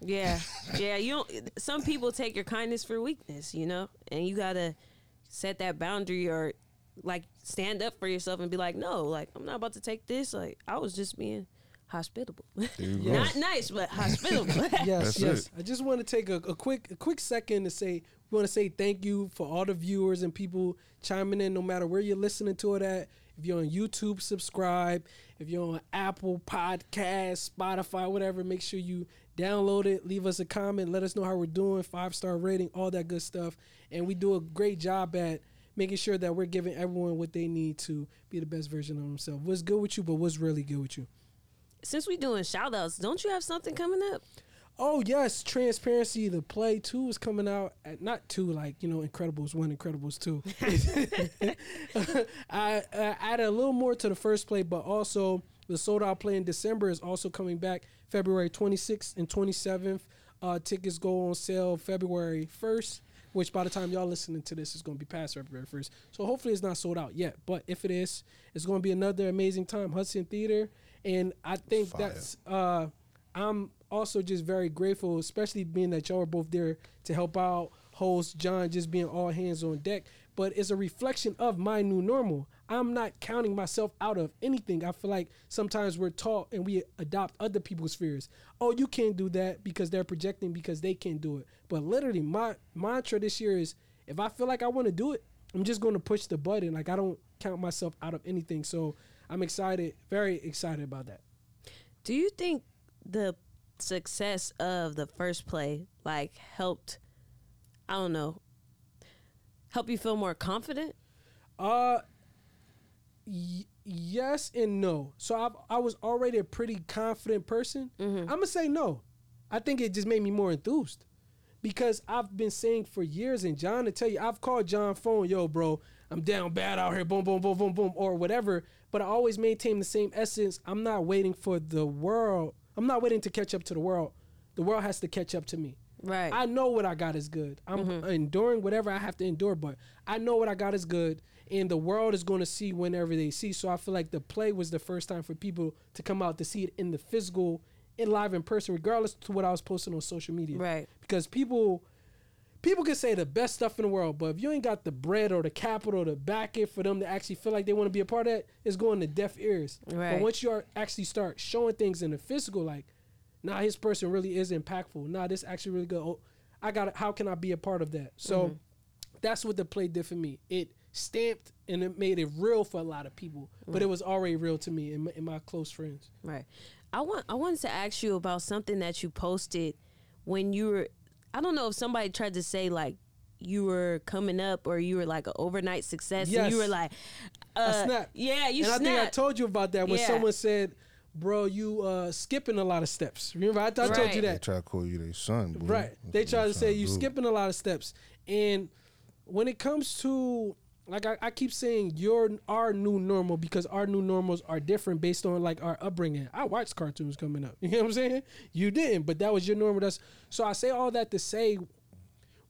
S1: Yeah, yeah. You don't. Some people take your kindness for weakness, you know, and you gotta set that boundary or like stand up for yourself and be like, no, like I'm not about to take this. Like I was just being hospitable,
S3: There you go.
S1: not nice, but hospitable.
S2: Yes,
S3: That's
S2: yes.
S3: it.
S2: I just want to take a, a quick a quick second to say we want to say thank you for all the viewers and people chiming in no matter where you're listening to it at. If you're on YouTube, subscribe. If you're on Apple Podcast, Spotify, whatever, make sure you download it, leave us a comment, let us know how we're doing, five star rating, all that good stuff. And we do a great job at making sure that we're giving everyone what they need to be the best version of themselves. What's good with you, but what's really good with you?
S1: Since we doing shout outs, don't you have something coming up?
S2: Oh yes, Transparency. The play two is coming out. At, not two, like you know, Incredibles one, Incredibles two. I, I added a little more to the first play, but also the sold out play in December is also coming back February 26th and 27th. Uh, tickets go on sale February 1st, which by the time y'all listening to this is going to be past February 1st. So hopefully it's not sold out yet. But if it is, it's going to be another amazing time. Hudson Theater, and I think
S3: Fire.
S2: that's. Uh, I'm also just very grateful, especially being that y'all are both there to help out. Host Jon just being all hands on deck, but it's a reflection of my new normal. I'm not counting myself out of anything. I feel like sometimes we're taught and we adopt other people's fears. Oh, you can't do that because they're projecting because they can't do it. But literally, my mantra this year is if I feel like I want to do it, I'm just going to push the button. Like I don't count myself out of anything. So I'm excited, very excited about that.
S1: Do you think the success of the first play like helped? I don't know. Help you feel more confident?
S2: Uh, y- yes and no. So I I was already a pretty confident person. I'm gonna say no. I think it just made me more enthused because I've been saying for years, and Jon to tell you, I've called Jon phone, yo, bro, I'm down bad out here, boom, boom, boom, boom, boom, or whatever. But I always maintain the same essence. I'm not waiting for the world. I'm not waiting to catch up to the world. The world has to catch up to me.
S1: Right.
S2: I know what I got is good. I'm mm-hmm. enduring whatever I have to endure, but I know what I got is good, and the world is going to see whenever they see. So I feel like the play was the first time for people to come out to see it in the physical, in live in person, regardless to what I was posting on social media.
S1: Right.
S2: Because people, people can say the best stuff in the world, but if you ain't got the bread or the capital to back it for them to actually feel like they want to be a part of that, it's going to deaf ears.
S1: Right.
S2: But once you are actually start showing things in the physical, like nah, his person really is impactful. Nah, this actually really good. Oh, I got. How can I be a part of that? So
S1: Mm-hmm.
S2: that's what the play did for me. It stamped and it made it real for a lot of people, but it was already real to me and my, and my close friends.
S1: Right. I want I wanted to ask you about something that you posted when you were I don't know if somebody tried to say like you were coming up or you were like an overnight success and you were like
S2: I
S1: uh,
S2: snapped.
S1: Yeah, you
S2: and I think I told you about that when
S1: Yeah.
S2: someone said, "Bro, you uh, skipping a lot of steps." Remember, I, I told
S1: Right.
S2: you
S3: They
S2: that.
S3: try to call you their son. Boy.
S2: Right.
S3: That's
S2: They try to say you
S3: do.
S2: skipping a lot of steps. And when it comes to like I, I keep saying your our new normal because our new normals are different based on like our upbringing. I watched cartoons coming up. You know what I'm saying? You didn't, but that was your normal. That's so I say all that to say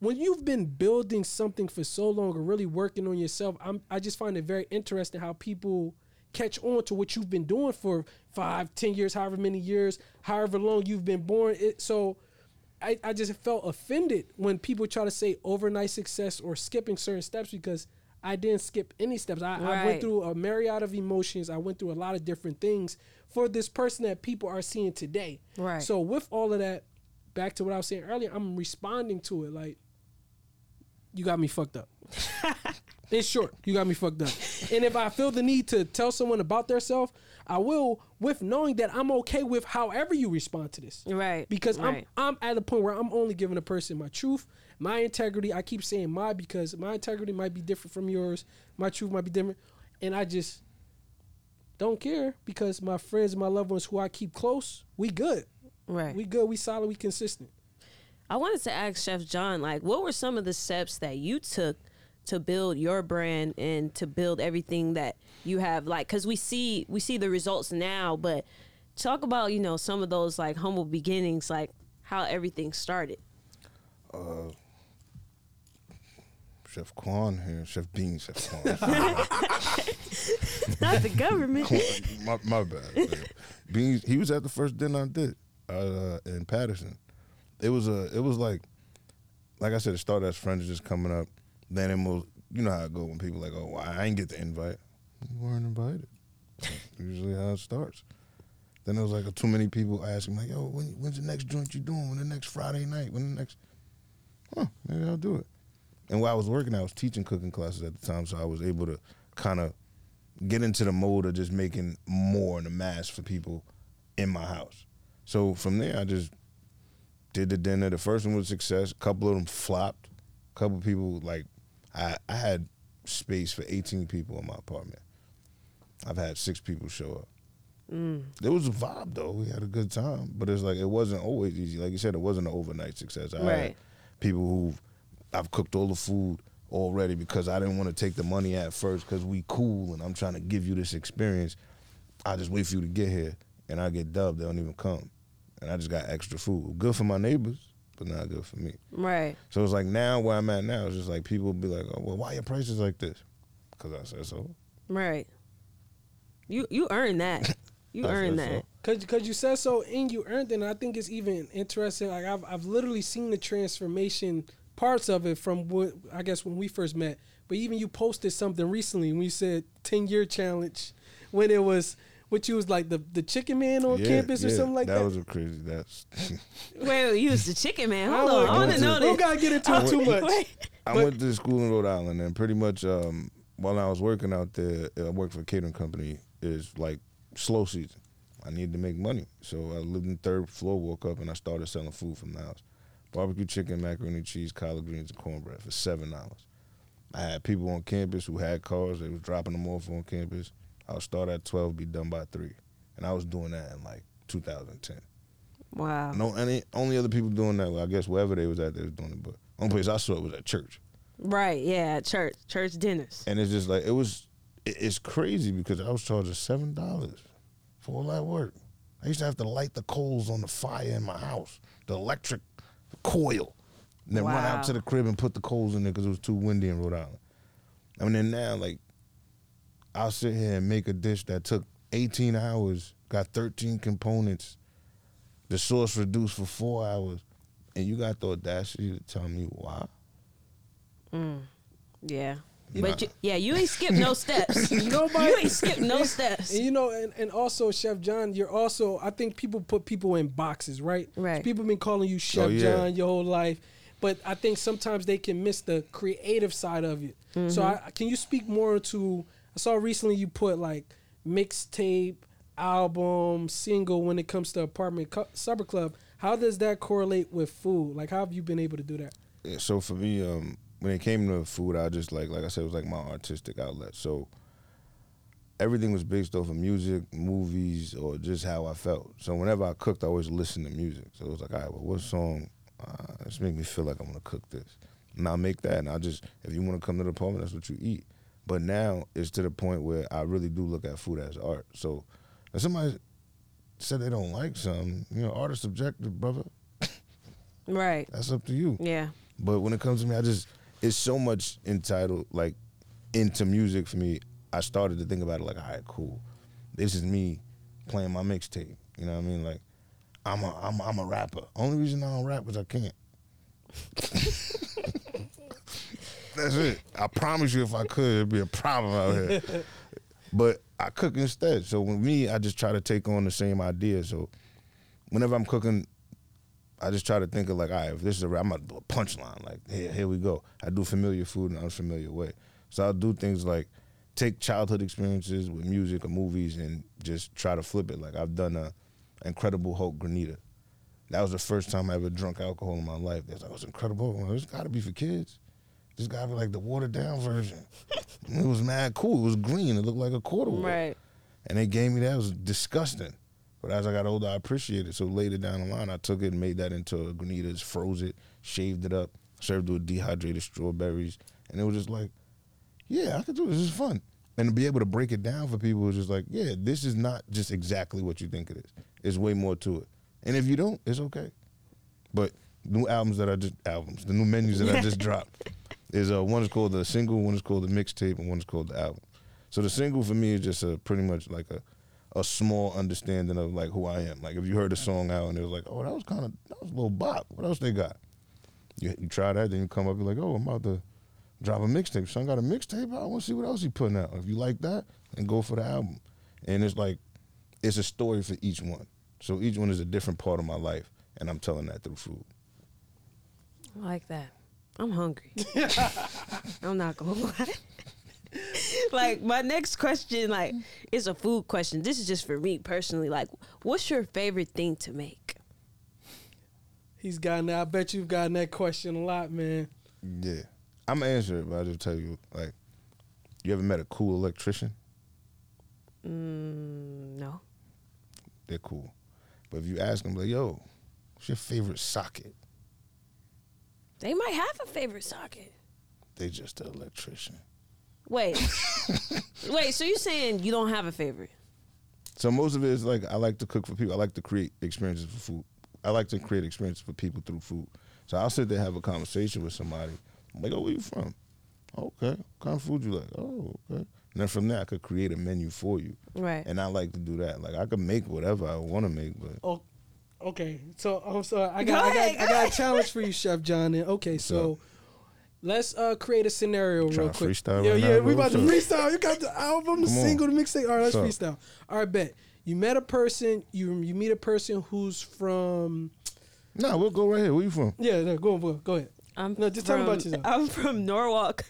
S2: when you've been building something for so long or really working on yourself, I'm, I just find it very interesting how people catch on to what you've been doing for five, ten years, however many years, however long you've been born. It, so I, I just felt offended when people try to say overnight success or skipping certain steps because I didn't skip any steps. I, I went through a myriad of emotions. I went through a lot of different things for this person that people are seeing today.
S1: Right.
S2: So with all of that, back to what I was saying earlier, I'm responding to it like, you got me fucked up. In short, you got me fucked up. And if I feel the need to tell someone about themselves, I will, with knowing that I'm okay with however you respond to this.
S1: Right.
S2: Because
S1: right.
S2: I'm I'm at a point where I'm only giving a person my truth, my integrity. I keep saying my because my integrity might be different from yours. My truth might be different, and I just don't care because my friends, my loved ones, who I keep close, we good.
S1: right.
S2: We good. We solid. We consistent.
S1: I wanted to ask Chef Jon, like, what were some of the steps that you took to build your brand and to build everything that you have? Like, because we see we see the results now, but talk about you know some of those like humble beginnings, like how everything started.
S3: uh Chef Quan here, Chef Bean, Chef Quan.
S1: Not the government.
S3: my, my bad. man. Beanz, he was at the first dinner I did uh, in Paterson. It was a, it was like, like I said, it started as friends just coming up. Then it was, you know how it go when people like, oh, I ain't get the invite. You weren't invited. That's usually how it starts. Then there was like too many people asking like, yo, when, when's the next joint you doing? When the next Friday night? When the next? Huh, maybe I'll do it. And while I was working, I was teaching cooking classes at the time, so I was able to kind of get into the mode of just making more in the mass for people in my house. So from there, I just did the dinner. The first one was a success. A couple of them flopped. A couple of people like I I had space for 18 people in my apartment. I've had six people show up. Mm. There was a vibe though. We had a good time, but it's like it wasn't always easy. Like you said, it wasn't an overnight success. I had
S1: Right.
S3: people who I've cooked all the food already because I didn't want to take the money at first because we cool and I'm trying to give you this experience. I just wait for you to get here and I get dubbed. They don't even come, and I just got extra food. Good for my neighbors, but not good for me.
S1: right.
S3: So it's like now where I'm at now, it's just like people be like, "Oh, well, why your prices like this?" Because I said so.
S1: Right. You you earned that. You
S3: I
S1: earned
S3: said
S1: that.
S3: so.
S2: Cause, Cause you said so and you earned it. And I think it's even interesting. Like I've I've literally seen the transformation parts of it from what I guess when we first met. But even you posted something recently when you said ten year challenge when it was what you was like the the chicken man on
S3: Yeah,
S2: campus or
S3: yeah,
S2: something like that.
S3: That was a crazy. That's.
S1: Wait, wait, you was the chicken man.
S2: I
S1: Hold on,
S2: wanna-
S1: I want to know
S3: wanna-
S1: this.
S2: Don't gotta get into it too much.
S1: Wait.
S3: I
S2: But-
S3: went to school in Rhode Island, and pretty much um, while I was working out there, I worked for a catering company. Is like slow season. I needed to make money, so I lived in the third floor. Woke up and I started selling food from the house: barbecue chicken, macaroni and cheese, collard greens, and cornbread for seven dollars. I had people on campus who had cars. They was dropping them off on campus. I would start at twelve, be done by three, and I was doing that in like 2010.
S1: Wow.
S3: No, any only other people doing that. Well, I guess wherever they was at, they was doing it. But only place I saw it was at church.
S1: Right. Yeah. Church. Church dinners.
S3: And it's just like it was. it- It's crazy because I was charging seven dollars for all that work. I used to have to light the coals on the fire in my house, the electric coil, and then run out to the crib and put the coals in there because it was too windy in Rhode Island. I mean, then now like I'll sit here and make a dish that took eighteen hours, got thirteen components, the sauce reduced for four hours, and you got the audacity to tell me why. Mm.
S1: Yeah.
S3: You
S1: But you, yeah, you ain't skipped no steps.
S2: Nobody-
S1: you ain't skipped no steps.
S2: And you know, and, and also Chef Jon, you're also I think people put people in boxes, right?
S1: Right.
S2: People been calling you Chef
S3: Oh, yeah.
S2: Jon your whole life. But I think sometimes they can miss the creative side of it. So mm-hmm. I, can you speak more to I saw recently you put like mixtape, album, single when it comes to apartment cu- supper club. How does that correlate with food? Like how have you been able to do that?
S3: Yeah, so for me, um, when it came to food, I just like like I said, it was like my artistic outlet. So everything was based off of music, movies, or just how I felt. So whenever I cooked, I always listened to music. So it was like, all right, well, what song? Uh, just make me feel like I'm gonna cook this, and I'll make that. And I just, if you want to come to the apartment, that's what you eat. But now it's to the point where I really do look at food as art. So if somebody said they don't like something, you know, art is subjective, brother.
S1: Right.
S3: That's up to you.
S1: Yeah.
S3: But when it comes to me, I just it's so much entitled like into music for me. I started to think about it like, all right, cool. This is me playing my mixtape. You know what I mean? Like I'm a I'm I'm a rapper. Only reason I don't rap is I can't. That's it. I promise you, if I could, it'd be a problem out here. but I cook instead. So with me, I just try to take on the same idea. So whenever I'm cooking, I just try to think of like, all right, if this is a, I'm gonna do a punchline. Like, here, here we go. I do familiar food in an unfamiliar way. So I'll do things like take childhood experiences with music or movies and just try to flip it. Like I've done a Incredible Hulk Granita. That was the first time I ever drunk alcohol in my life. That's like, oh, it was incredible. This got to be for kids. This got to be like the watered down version. it was mad cool. It was green. It looked like a corduroy.
S1: Right.
S3: And they gave me that. It was disgusting. But as I got older, I appreciated it. So later down the line, I took it and made that into a granitas, froze it, shaved it up, served it with dehydrated strawberries. And it was just like, yeah, I could do this. This is fun. And to be able to break it down for people was just like, yeah, this is not just exactly what you think it is. There's way more to it. And if you don't, it's okay. But new albums that I just albums, the new menus that I just dropped is uh one is called the single, one is called the mixtape, and one is called the album. So the single for me is just a pretty much like a a small understanding of like who I am. Like if you heard a song out and it was like, oh, that was kind of that was a little bop. What else they got? You you try that, then you come up, you're like, oh, I'm about to drop a mixtape. Son got a mixtape. I want to see what else he putting out. If you like that, then go for the album. And it's like it's a story for each one. So each one is a different part of my life, and I'm telling that through food.
S1: I like that. I'm hungry. I'm not gonna lie. like my next question, like, is a food question. This is just for me personally. Like, what's your favorite thing to make?
S2: He's gotten that. I bet you've gotten that question a lot, man.
S3: Yeah, I'm gonna answer it, but I'll just tell you, like, you ever met a cool electrician?
S1: Mm, no.
S3: They're cool, but if you ask them, like, yo, what's your favorite socket?
S1: They might have a favorite socket.
S3: They just an electrician.
S1: Wait, wait. So you're saying you don't have a favorite?
S3: So most of it is like I like to cook for people. I like to create experiences for food. I like to create experiences for people through food. So I'll sit there have a conversation with somebody. I'm like, oh, where you from? Okay. What kind of food you like? Oh, okay. And then from there, I could create a menu for you.
S1: Right.
S3: And I like to do that. Like I could make whatever I want to make, but
S2: Oh, okay. So I'm sorry. I
S1: Go
S2: got, I got, I
S1: go
S2: got a challenge for you, Chef Jon. And okay, so let's uh create a scenario real quick.
S3: freestyle
S2: yeah,
S3: right
S2: yeah.
S3: now,
S2: we
S3: bro?
S2: about to
S3: What's
S2: freestyle. You got the album, the
S3: Come on.
S2: single, the mixtape. All right, let's
S3: What's up?
S2: freestyle. All right, bet. You met a person. You you meet a person who's from.
S3: nah, we'll go right here. Where you from?
S2: Yeah, no, go go go ahead.
S1: I'm
S2: No, just tell me about
S1: from-
S2: yourself.
S1: I'm from Norwalk,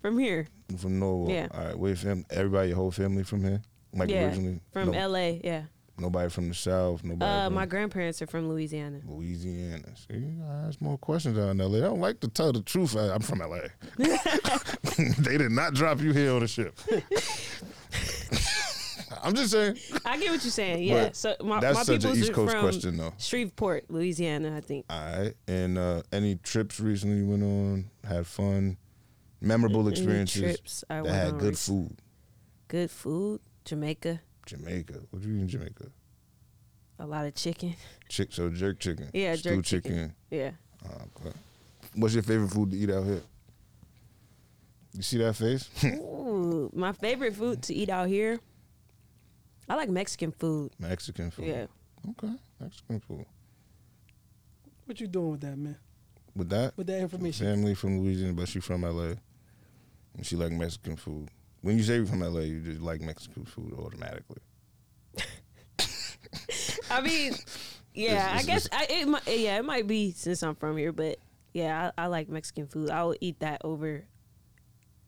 S1: from here.
S3: I'm from Norwalk.
S1: Yeah.
S3: All right, where fam? Everybody, your whole family from here? Like
S1: yeah,
S3: originally?
S1: from
S3: No-
S1: L.A. Yeah.
S3: Nobody from the South. Nobody.
S1: Uh, my grandparents are from Louisiana.
S3: Louisiana. See, I ask more questions out in LA. I don't like to tell the truth. I- I'm from LA. they did not drop you here on the ship. I'm just saying.
S1: I get what you're saying. Yeah.
S3: But
S1: so my,
S3: That's
S1: my
S3: such an East Coast question, though.
S1: Shreveport, Louisiana. I think.
S3: All right. And uh, any trips recently you went on? Had fun? Memorable experiences?
S1: Any trips I
S3: that
S1: went
S3: had good food?
S1: Good food. Jamaica.
S3: Jamaica. What do you eat in Jamaica?
S1: A lot of chicken.
S3: Chick, so jerk chicken.
S1: Yeah,
S3: Stew
S1: jerk chicken. Yeah.
S3: Oh, okay. What's your favorite food to eat out here? You see that face?
S1: Ooh, my favorite food to eat out here. I like Mexican food.
S3: Mexican food.
S1: Yeah.
S3: Okay. Mexican food.
S2: What you doing with that, man?
S3: With that,
S2: With that information?
S3: family from Louisiana, but she from LA, and she like Mexican food. When you say you're from LA, you just like Mexican food automatically.
S1: I mean, yeah,
S3: It's-
S1: I guess I, it might, yeah, it might be since I'm from here, but yeah, I, I like Mexican food. I would eat that over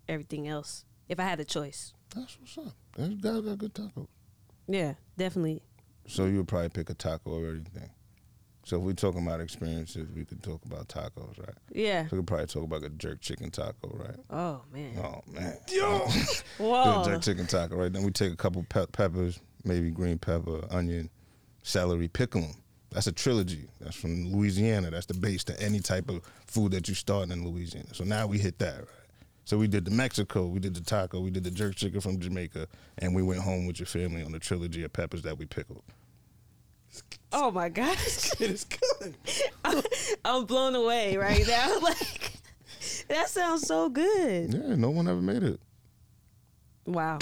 S1: everything else if I had a choice.
S3: That's what's up. That guy got good tacos.
S1: Yeah, definitely.
S3: So you would probably pick a taco or everything. So if we're talking about experiences, we could talk about tacos, right?
S1: Yeah.
S3: So we could probably talk about a jerk chicken taco, right?
S1: Oh man.
S3: Oh man,
S2: Yo,
S1: Whoa.
S3: jerk chicken taco, right? Then we take a couple pe- peppers, maybe green pepper, onion, celery, pickle them. That's a trilogy. That's from Louisiana. That's the base to any type of food that you start in Louisiana. So now we hit that, right? So we did the Mexico, we did the taco, we did the jerk chicken from Jamaica, and we went home with your family on the trilogy of peppers that we pickled.
S1: Oh my gosh.
S2: it is good.
S1: I'm blown away right now. Like that sounds so good.
S3: Yeah, no one ever made it.
S1: Wow.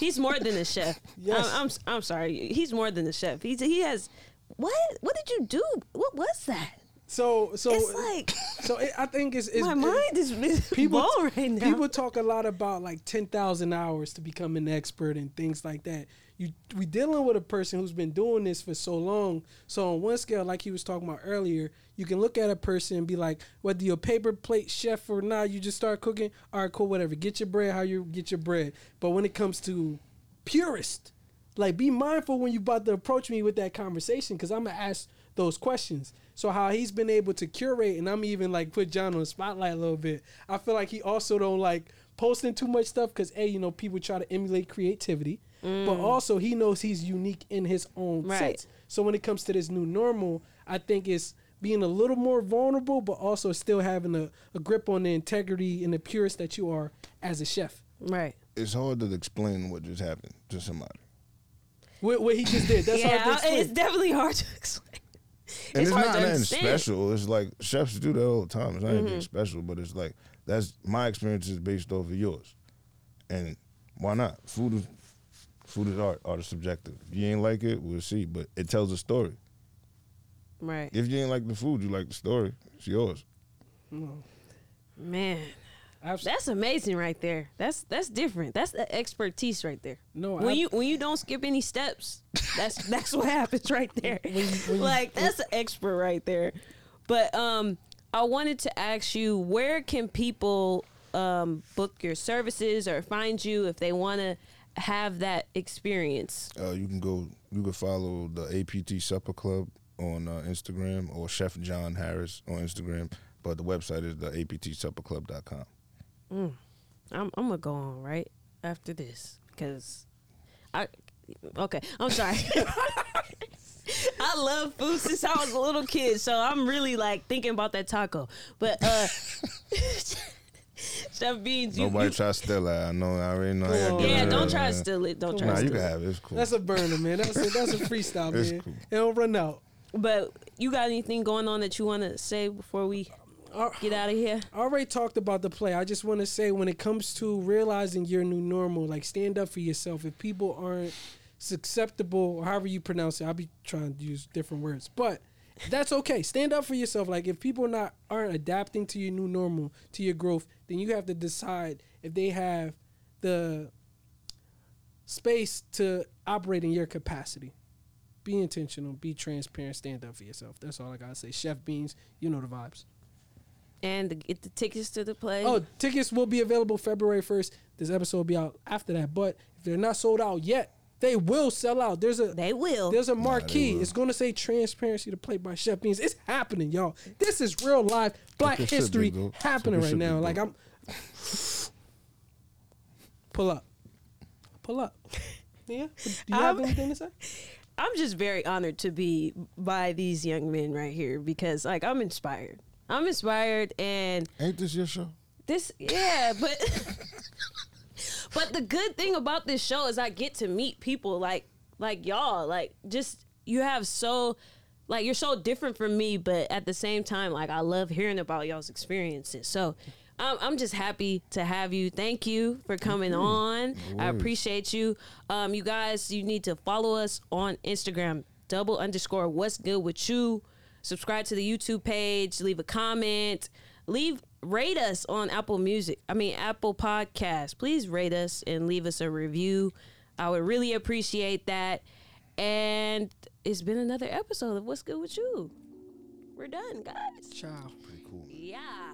S1: He's more than a chef.
S2: Yes.
S1: I'm, I'm I'm sorry. He's more than a chef. He's he has what? What did you do? What was that?
S2: So so
S1: it's like
S2: so it, I think it's, it's
S1: my
S2: it-
S1: mind is
S2: people
S1: blown right now.
S2: people talk a lot about like 10,000 hours to become an expert and things like that. You we dealing with a person who's been doing this for so long. So on one scale like he was talking about earlier, you can look at a person and be like whether you're a paper plate chef or not, you just start cooking, all right, cool, whatever. Get your bread how you get your bread. But when it comes to purist, like be mindful when you about to approach me with that conversation because I'm gonna ask those questions. So how he's been able to curate, and I'm even like put Jon on the spotlight a little bit. I feel like he also don't like posting too much stuff because a you know people try to emulate creativity, but also he knows he's unique in his own
S1: Right.
S2: sense. So when it comes to this new normal, I think it's being a little more vulnerable, but also still having a, a grip on the integrity and the purist that you are as a chef.
S1: right.
S3: It's hard to explain what just happened to somebody.
S2: What, what he just did. That's hard to
S1: yeah,
S2: explain.
S1: it's definitely hard to explain.
S3: And it's,
S1: hard
S3: not
S1: to
S3: nothing special. It's like chefs do that all the time. It's not
S1: Mm-hmm.
S3: anything special, but it's like that's my experience is based off of yours. And why not? Food is food is art. Art is subjective. If you ain't like it, we'll see. But it tells a story.
S1: Right.
S3: If you ain't like the food, you like the story. It's yours.
S1: Man,
S2: Abs-
S1: that's amazing right there. That's that's different. That's the expertise right there.
S2: No,
S1: when
S2: I-
S1: you when you don't skip any steps, that's that's what happens right there. like that's an expert right there. But um, I wanted to ask you, where can people um book your services or find you if they want to have that experience?
S3: Uh, you can go. You can follow the APT Supper Club on uh, Instagram or Chef Jon Harris on Instagram. But the website is the aptsupperclub.com.
S1: I'm I'm gonna go on right after this because I okay. I'm sorry. I love food since I was a little kid, so I'm really like thinking about that taco. But uh, Chef Beanz, you,
S3: Nobody
S1: you
S3: try to steal that. I know. I already know. how y'all
S2: Come
S3: get
S1: yeah, don't try to steal it. Don't try
S3: Nah,
S1: to
S3: you
S1: steal
S3: can
S1: it.
S3: have it. It's cool.
S2: That's a burner, man. That's a, that's a freestyle, man.
S3: cool.
S2: It don't run out.
S1: But you got anything going on that you want to say before we get out of here?
S2: I already talked about the play. I just want to say when it comes to realizing your new normal, like stand up for yourself. If people aren't susceptible, or however you pronounce it, I'll be trying to use different words, but that's okay. Stand up for yourself. Like if people not aren't adapting to your new normal, to your growth, then you have to decide if they have the space to operate in your capacity. Be intentional. Be transparent. Stand up for yourself. That's all I gotta say. Chef Beanz, you know the vibes.
S1: And to get the tickets to the play.
S2: Oh, tickets will be available February 1st. This episode will be out after that. But if they're not sold out yet, they will sell out. There's a
S1: they will.
S2: there's a marquee.
S3: will.
S2: it's going to say transparency to play by Chef Beanz. It's happening, y'all. This is real life Black
S3: your shit,
S2: history
S3: big
S2: happening
S3: Talk
S2: right now.
S3: big
S2: Like. I'm Pull up. Pull up. Yeah? Do you have
S1: I'm-
S2: anything to say?
S1: I'm just very honored to be by these young men right here because like I'm inspired. I'm inspired and
S3: Ain't this your show?
S1: this yeah, but but the good thing about this show is I get to meet people like like y'all. Like just you have so like you're so different from me, but at the same time, like I love hearing about y'all's experiences. So I'm, I'm just happy to have you. Thank you for coming on. I appreciate you. Um, you guys, you need to follow us on Instagram. Double underscore what's good with you. Subscribe to the YouTube page. Leave a comment. Leave rate us on Apple Music. I mean Apple Podcast. Please rate us and leave us a review. I would really appreciate that. And it's been another episode of What's Good with You. We're done, guys.
S2: Ciao.
S3: Pretty cool.
S1: Yeah.